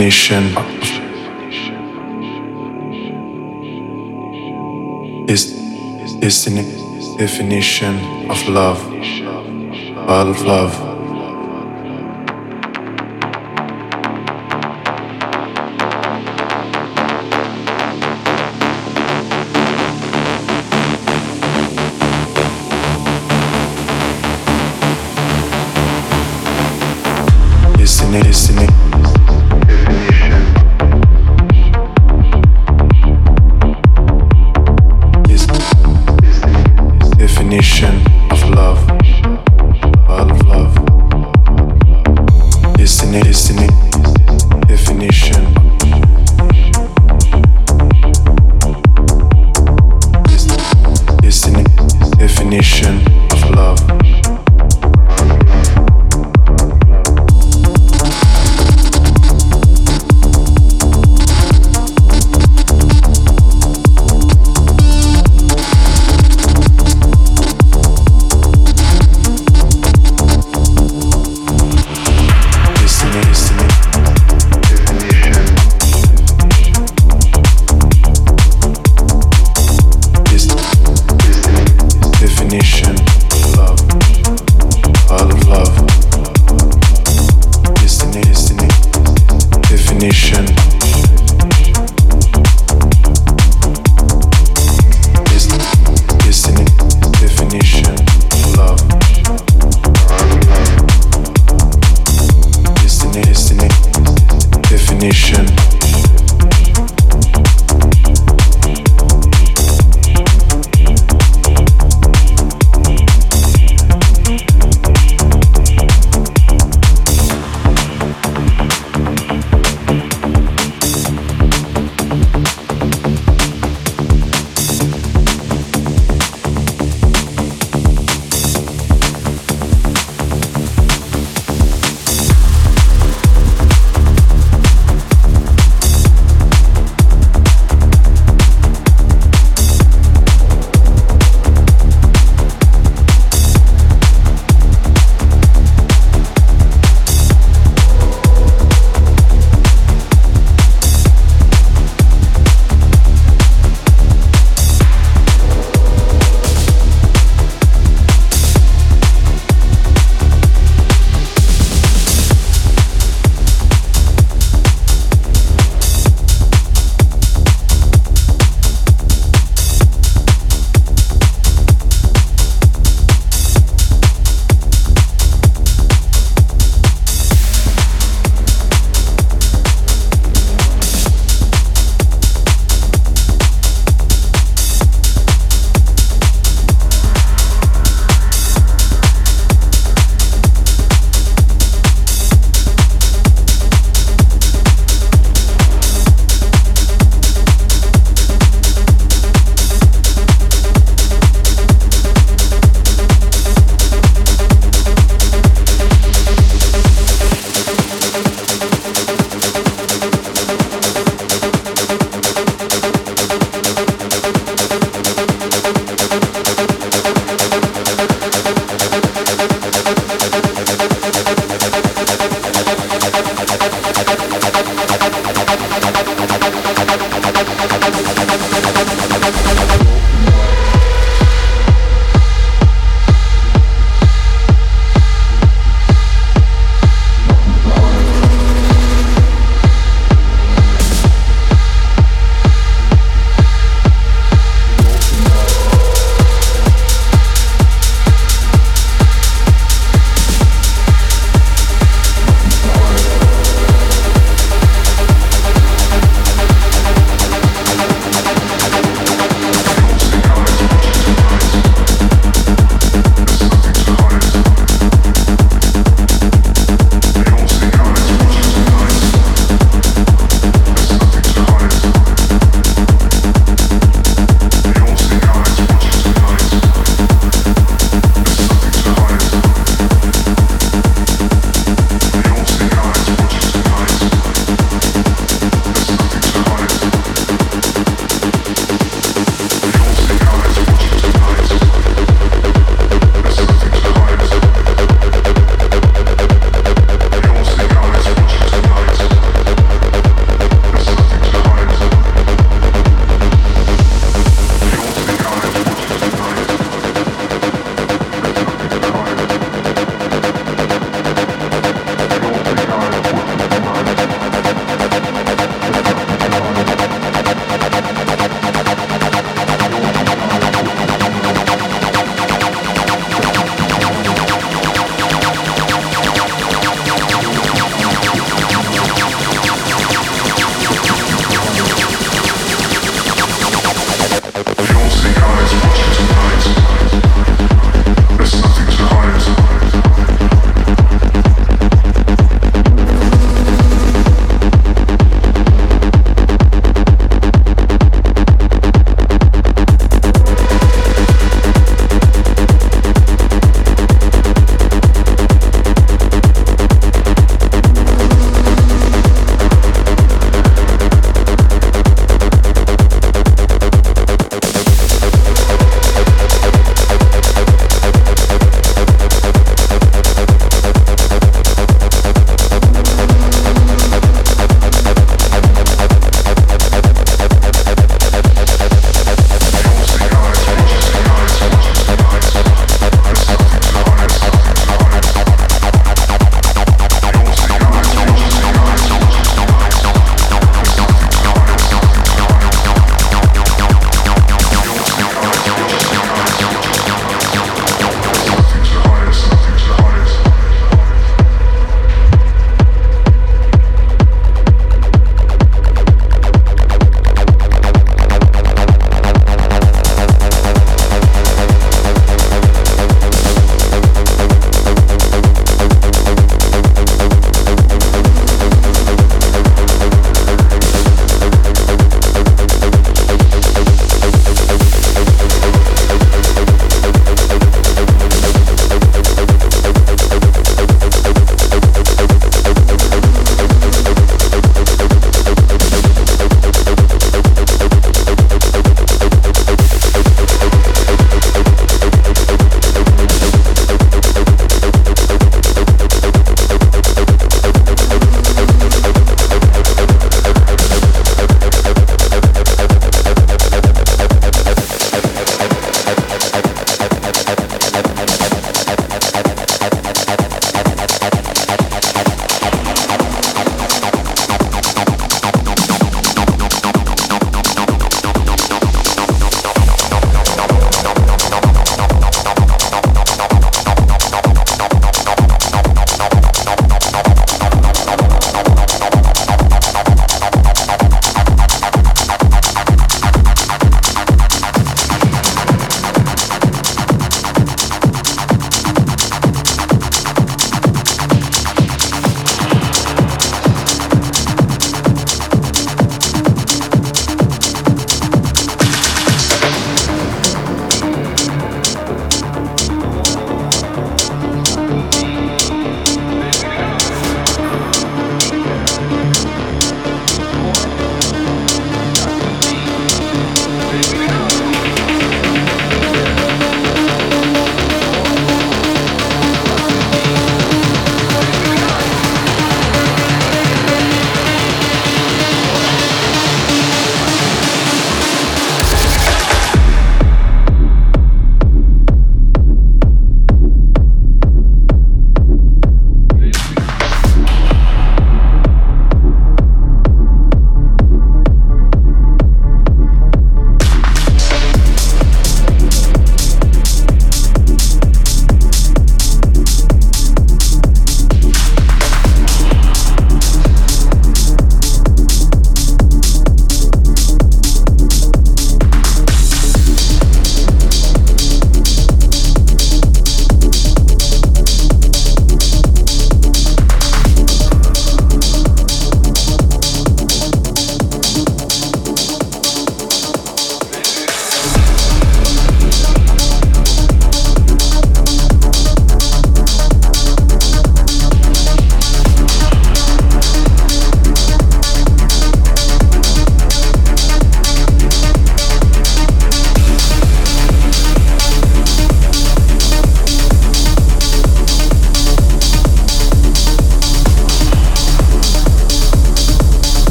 definition is is the definition of love, all of love.